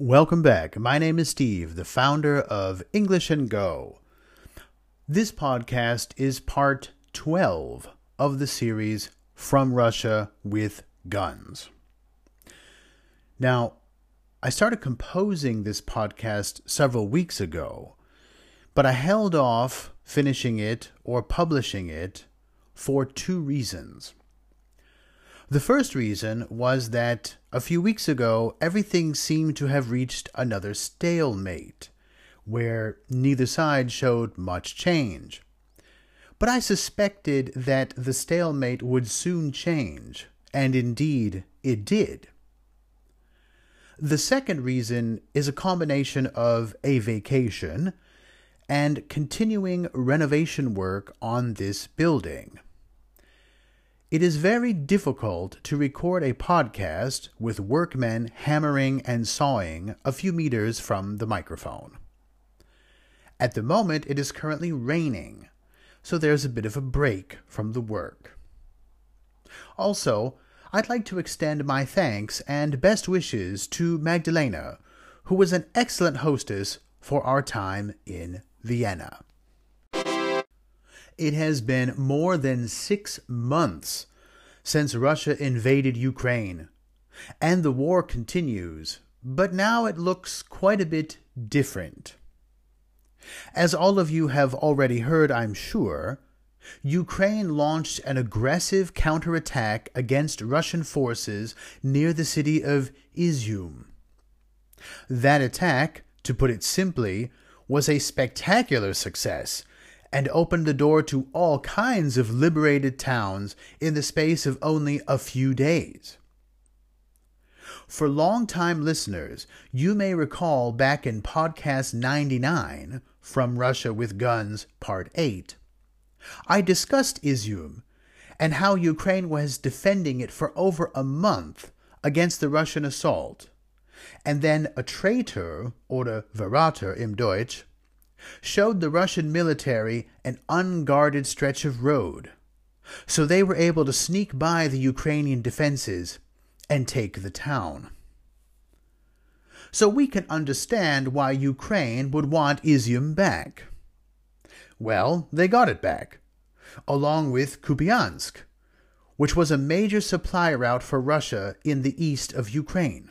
Welcome back. My name is Steve, the founder of English and Go. This podcast is part 12 of the series From Russia with Guns. Now, I started composing this podcast several weeks ago, but I held off finishing it or publishing it for two reasons. The first reason was that a few weeks ago everything seemed to have reached another stalemate, where neither side showed much change. But I suspected that the stalemate would soon change, and indeed it did. The second reason is a combination of a vacation and continuing renovation work on this building. It is very difficult to record a podcast with workmen hammering and sawing a few meters from the microphone. At the moment, it is currently raining, so there's a bit of a break from the work. Also, I'd like to extend my thanks and best wishes to Magdalena, who was an excellent hostess for our time in Vienna. It has been more than six months since Russia invaded Ukraine, and the war continues, but now it looks quite a bit different. As all of you have already heard, I'm sure, Ukraine launched an aggressive counterattack against Russian forces near the city of Izium. That attack, to put it simply, was a spectacular success and opened the door to all kinds of liberated towns in the space of only a few days. For long-time listeners, you may recall back in podcast 99, From Russia with Guns, Part 8, I discussed Izium and how Ukraine was defending it for over a month against the Russian assault. And then a traitor, oder Verräter im Deutsch, showed the Russian military an unguarded stretch of road, so they were able to sneak by the Ukrainian defenses and take the town. So we can understand why Ukraine would want Izium back. Well, they got it back, along with Kupiansk, which was a major supply route for Russia in the east of Ukraine.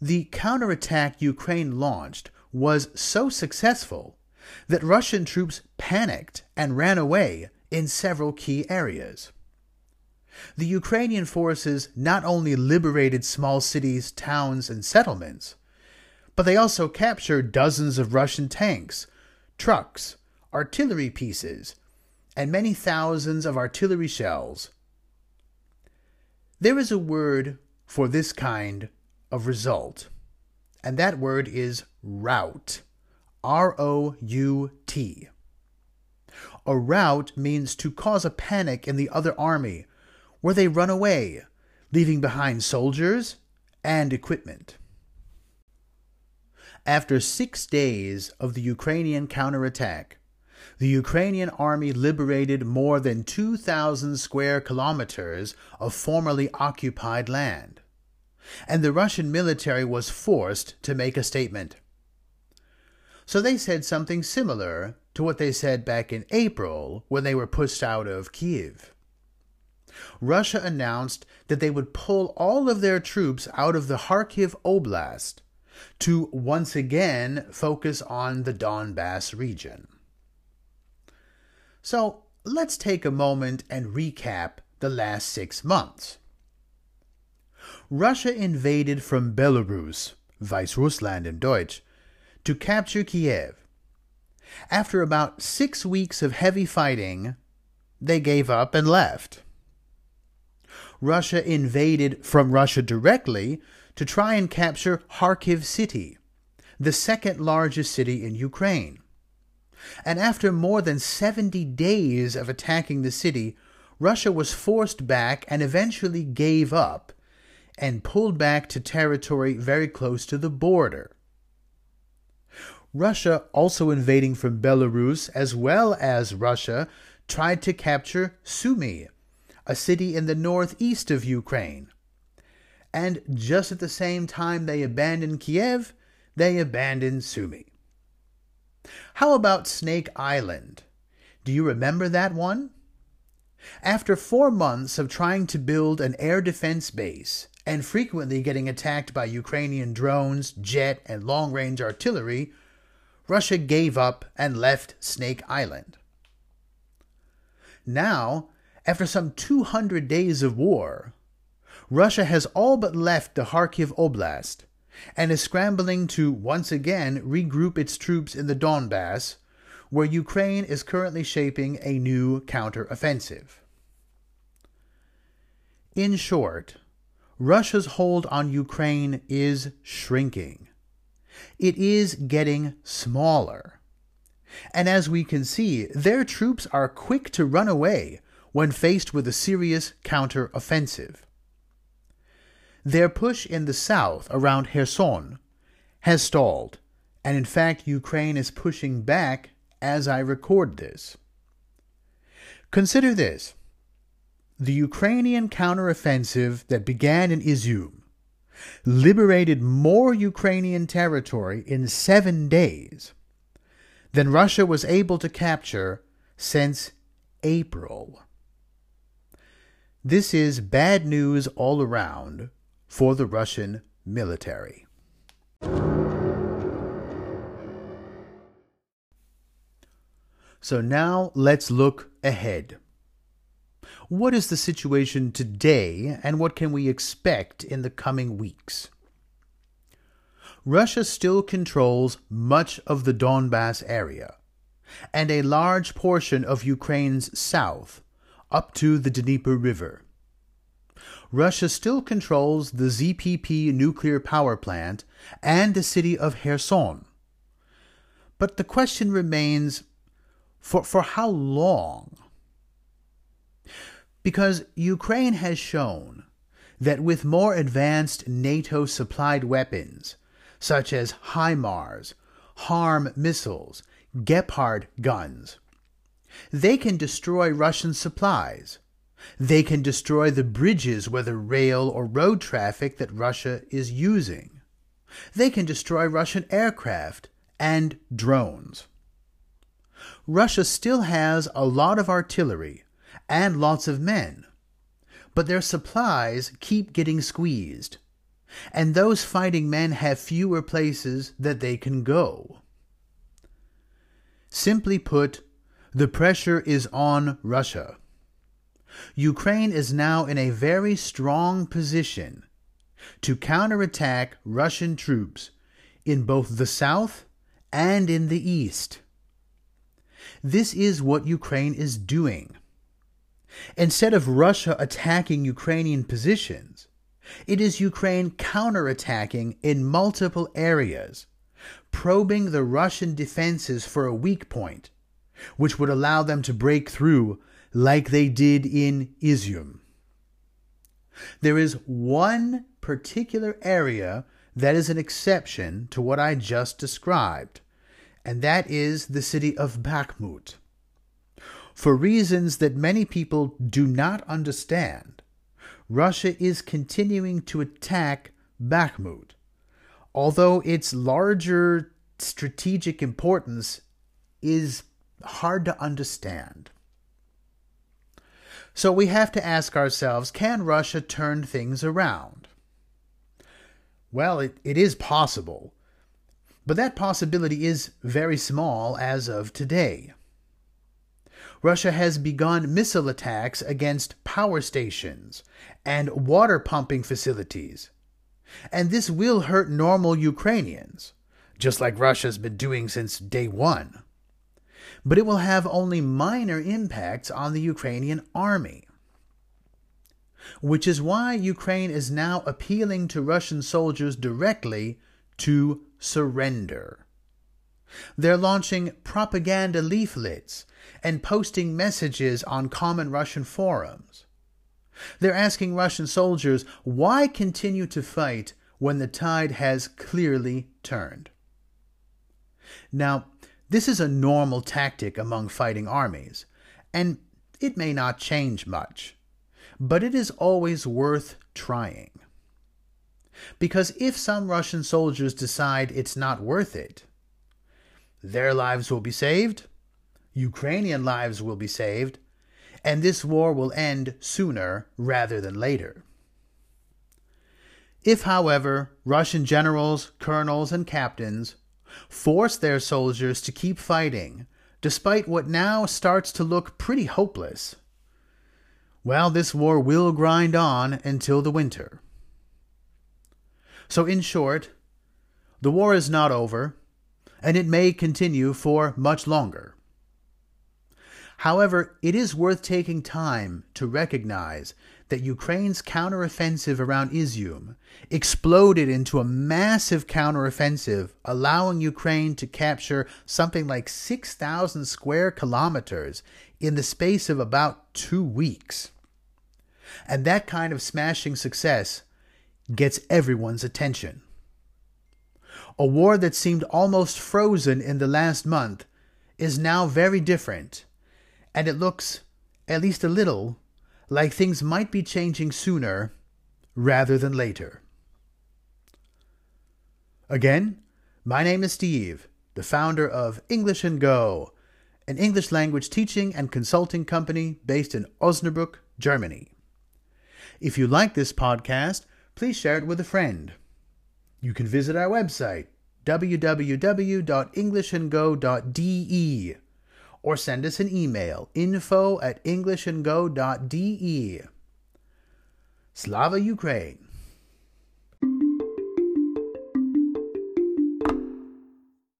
The counterattack Ukraine launched was so successful that Russian troops panicked and ran away in several key areas. The Ukrainian forces not only liberated small cities, towns, and settlements, but they also captured dozens of Russian tanks, trucks, artillery pieces, and many thousands of artillery shells. There is a word for this kind of result and that word is rout. R O U T. A rout means to cause a panic in the other army, where they run away, leaving behind soldiers and equipment. After six days of the Ukrainian counterattack, the Ukrainian army liberated more than 2,000 square kilometers of formerly occupied land and the Russian military was forced to make a statement. So they said something similar to what they said back in April when they were pushed out of Kiev. Russia announced that they would pull all of their troops out of the Kharkiv Oblast to once again focus on the Donbass region. So let's take a moment and recap the last six months. Russia invaded from Belarus, Weißrussland in Deutsch, to capture Kiev. After about six weeks of heavy fighting, they gave up and left. Russia invaded from Russia directly to try and capture Kharkiv city, the second largest city in Ukraine. And after more than 70 days of attacking the city, Russia was forced back and eventually gave up and pulled back to territory very close to the border. Russia, also invading from Belarus as well as Russia, tried to capture Sumy, a city in the northeast of Ukraine. and just at the same time they abandoned Kiev, they abandoned Sumy. How about Snake Island? Do you remember that one? After four months of trying to build an air defense base and frequently getting attacked by Ukrainian drones, jet, and long range artillery, Russia gave up and left Snake Island. Now, after some 200 days of war, Russia has all but left the Kharkiv Oblast and is scrambling to once again regroup its troops in the Donbass, where Ukraine is currently shaping a new counteroffensive. In short, Russia's hold on Ukraine is shrinking. It is getting smaller. And as we can see, their troops are quick to run away when faced with a serious counter-offensive. Their push in the south around Kherson has stalled, and in fact, Ukraine is pushing back as I record this. Consider this the Ukrainian counteroffensive that began in Izium liberated more Ukrainian territory in seven days than Russia was able to capture since April. This is bad news all around for the Russian military. So now let's look ahead. What is the situation today, and what can we expect in the coming weeks? Russia still controls much of the Donbass area and a large portion of Ukraine's south up to the Dnieper River. Russia still controls the ZPP nuclear power plant and the city of Kherson. But the question remains for, for how long? Because Ukraine has shown that with more advanced NATO supplied weapons, such as HIMARS, HARM missiles, Gepard guns, they can destroy Russian supplies. They can destroy the bridges, whether rail or road traffic, that Russia is using. They can destroy Russian aircraft and drones. Russia still has a lot of artillery and lots of men, but their supplies keep getting squeezed, and those fighting men have fewer places that they can go. Simply put, the pressure is on Russia. Ukraine is now in a very strong position to counterattack Russian troops in both the south and in the east. This is what Ukraine is doing. Instead of Russia attacking Ukrainian positions, it is Ukraine counterattacking in multiple areas, probing the Russian defenses for a weak point, which would allow them to break through like they did in Izium. There is one particular area that is an exception to what I just described, and that is the city of Bakhmut. For reasons that many people do not understand, Russia is continuing to attack Bakhmut, although its larger strategic importance is hard to understand. So we have to ask ourselves can Russia turn things around? Well, it, it is possible, but that possibility is very small as of today. Russia has begun missile attacks against power stations and water pumping facilities. And this will hurt normal Ukrainians, just like Russia's been doing since day one. But it will have only minor impacts on the Ukrainian army. Which is why Ukraine is now appealing to Russian soldiers directly to surrender. They're launching propaganda leaflets and posting messages on common Russian forums. They're asking Russian soldiers why continue to fight when the tide has clearly turned. Now, this is a normal tactic among fighting armies, and it may not change much, but it is always worth trying. Because if some Russian soldiers decide it's not worth it, their lives will be saved, Ukrainian lives will be saved, and this war will end sooner rather than later. If, however, Russian generals, colonels, and captains force their soldiers to keep fighting, despite what now starts to look pretty hopeless, well, this war will grind on until the winter. So, in short, the war is not over, and it may continue for much longer. However, it is worth taking time to recognize that Ukraine's counteroffensive around Izium exploded into a massive counteroffensive, allowing Ukraine to capture something like 6,000 square kilometers in the space of about two weeks. And that kind of smashing success gets everyone's attention. A war that seemed almost frozen in the last month is now very different, and it looks, at least a little, like things might be changing sooner rather than later. Again, my name is Steve, the founder of English and Go, an English language teaching and consulting company based in Osnabrück, Germany. If you like this podcast, please share it with a friend. You can visit our website, www.englishandgo.de or send us an email info at englishandgo.de. Slava Ukraine!